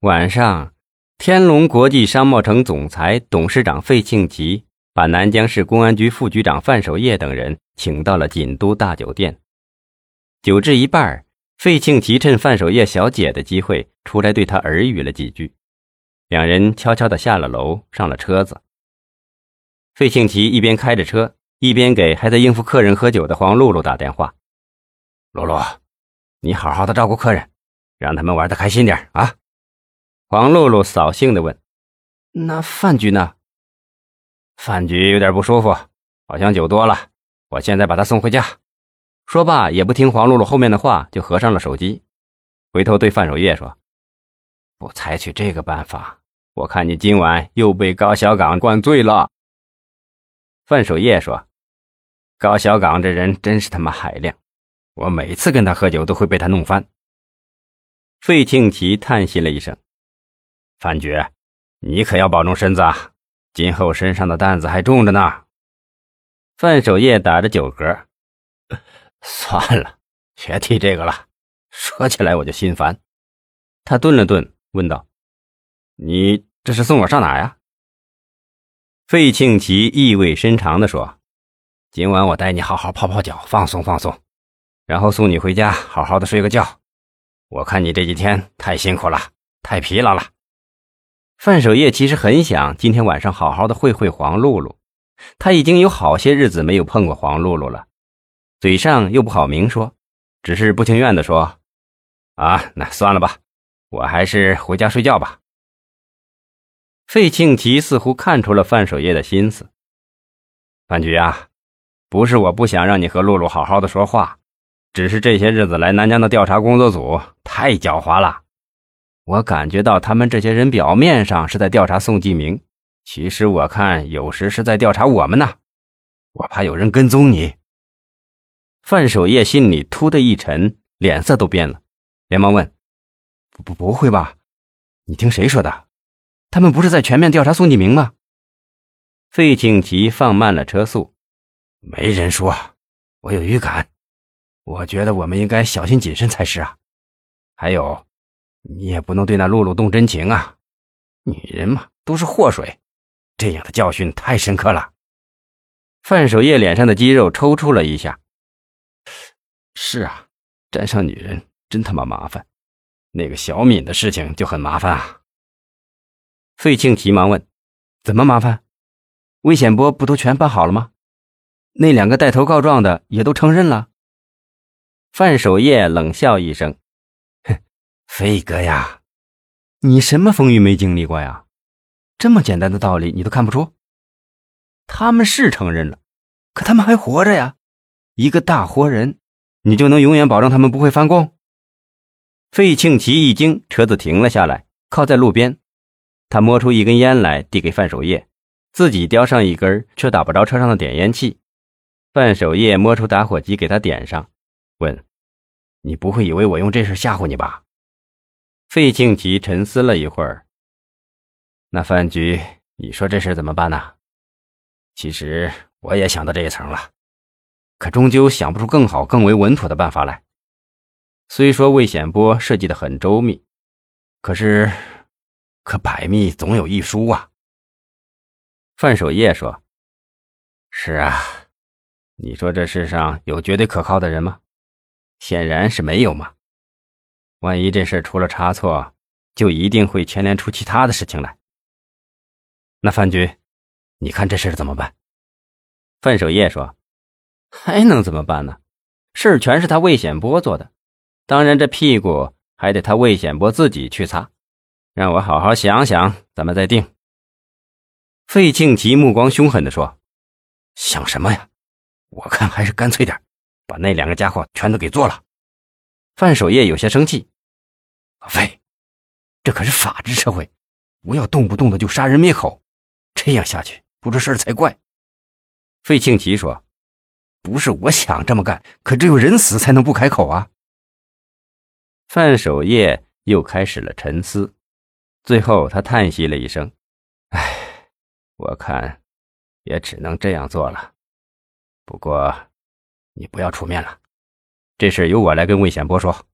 晚上，天龙国际商贸城总裁、董事长费庆奇把南江市公安局副局长范守业等人请到了锦都大酒店。酒至一半，费庆奇趁范守业小姐的机会出来对他耳语了几句，两人悄悄地下了楼，上了车子。费庆奇一边开着车，一边给还在应付客人喝酒的黄露露打电话：“露露，你好好的照顾客人，让他们玩的开心点啊。”黄露露扫兴地问：“那饭局呢？”饭局有点不舒服，好像酒多了。我现在把他送回家。说罢，也不听黄露露后面的话，就合上了手机，回头对范守业说：“不采取这个办法，我看你今晚又被高小岗灌醉了。”范守业说：“高小岗这人真是他妈海量，我每次跟他喝酒都会被他弄翻。”费庆奇叹息了一声。范局，你可要保重身子啊！今后身上的担子还重着呢。范守业打着酒嗝，算了，别提这个了。说起来我就心烦。他顿了顿，问道：“你这是送我上哪呀？”费庆奇意味深长地说：“今晚我带你好好泡泡脚，放松放松，然后送你回家，好好的睡个觉。我看你这几天太辛苦了，太疲劳了。”范守业其实很想今天晚上好好的会会黄露露，他已经有好些日子没有碰过黄露露了，嘴上又不好明说，只是不情愿的说：“啊，那算了吧，我还是回家睡觉吧。”费庆奇似乎看出了范守业的心思，范局啊，不是我不想让你和露露好好的说话，只是这些日子来南疆的调查工作组太狡猾了。我感觉到他们这些人表面上是在调查宋继明，其实我看有时是在调查我们呢。我怕有人跟踪你。范守业心里突的一沉，脸色都变了，连忙问：“不不不会吧？你听谁说的？他们不是在全面调查宋继明吗？”费庆奇放慢了车速：“没人说，我有预感。我觉得我们应该小心谨慎才是啊。还有。”你也不能对那露露动真情啊！女人嘛，都是祸水，这样的教训太深刻了。范守业脸上的肌肉抽搐了一下。是啊，沾上女人真他妈麻烦。那个小敏的事情就很麻烦啊。费庆急忙问：“怎么麻烦？魏显波不都全办好了吗？那两个带头告状的也都承认了。”范守业冷笑一声。飞哥呀，你什么风雨没经历过呀？这么简单的道理你都看不出？他们是承认了，可他们还活着呀！一个大活人，你就能永远保证他们不会翻供？费庆奇一惊，车子停了下来，靠在路边。他摸出一根烟来，递给范守业，自己叼上一根，却打不着车上的点烟器。范守业摸出打火机给他点上，问：“你不会以为我用这事吓唬你吧？”费庆奇沉思了一会儿。那饭局，你说这事怎么办呢？其实我也想到这一层了，可终究想不出更好、更为稳妥的办法来。虽说魏显波设计的很周密，可是，可百密总有一疏啊。范守业说：“是啊，你说这世上有绝对可靠的人吗？显然是没有嘛。”万一这事出了差错，就一定会牵连出其他的事情来。那范局，你看这事怎么办？范守业说：“还能怎么办呢？事全是他魏显波做的，当然这屁股还得他魏显波自己去擦。让我好好想想，咱们再定。”费庆奇目光凶狠地说：“想什么呀？我看还是干脆点，把那两个家伙全都给做了。”范守业有些生气：“阿飞，这可是法治社会，不要动不动的就杀人灭口，这样下去不出事才怪。”费庆奇说：“不是我想这么干，可只有人死才能不开口啊。”范守业又开始了沉思，最后他叹息了一声：“唉，我看也只能这样做了。不过，你不要出面了。”这事由我来跟魏显波说，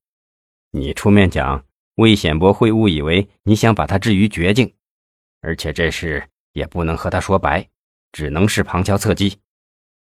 你出面讲魏显波会误以为你想把他置于绝境，而且这事也不能和他说白，只能是旁敲侧击。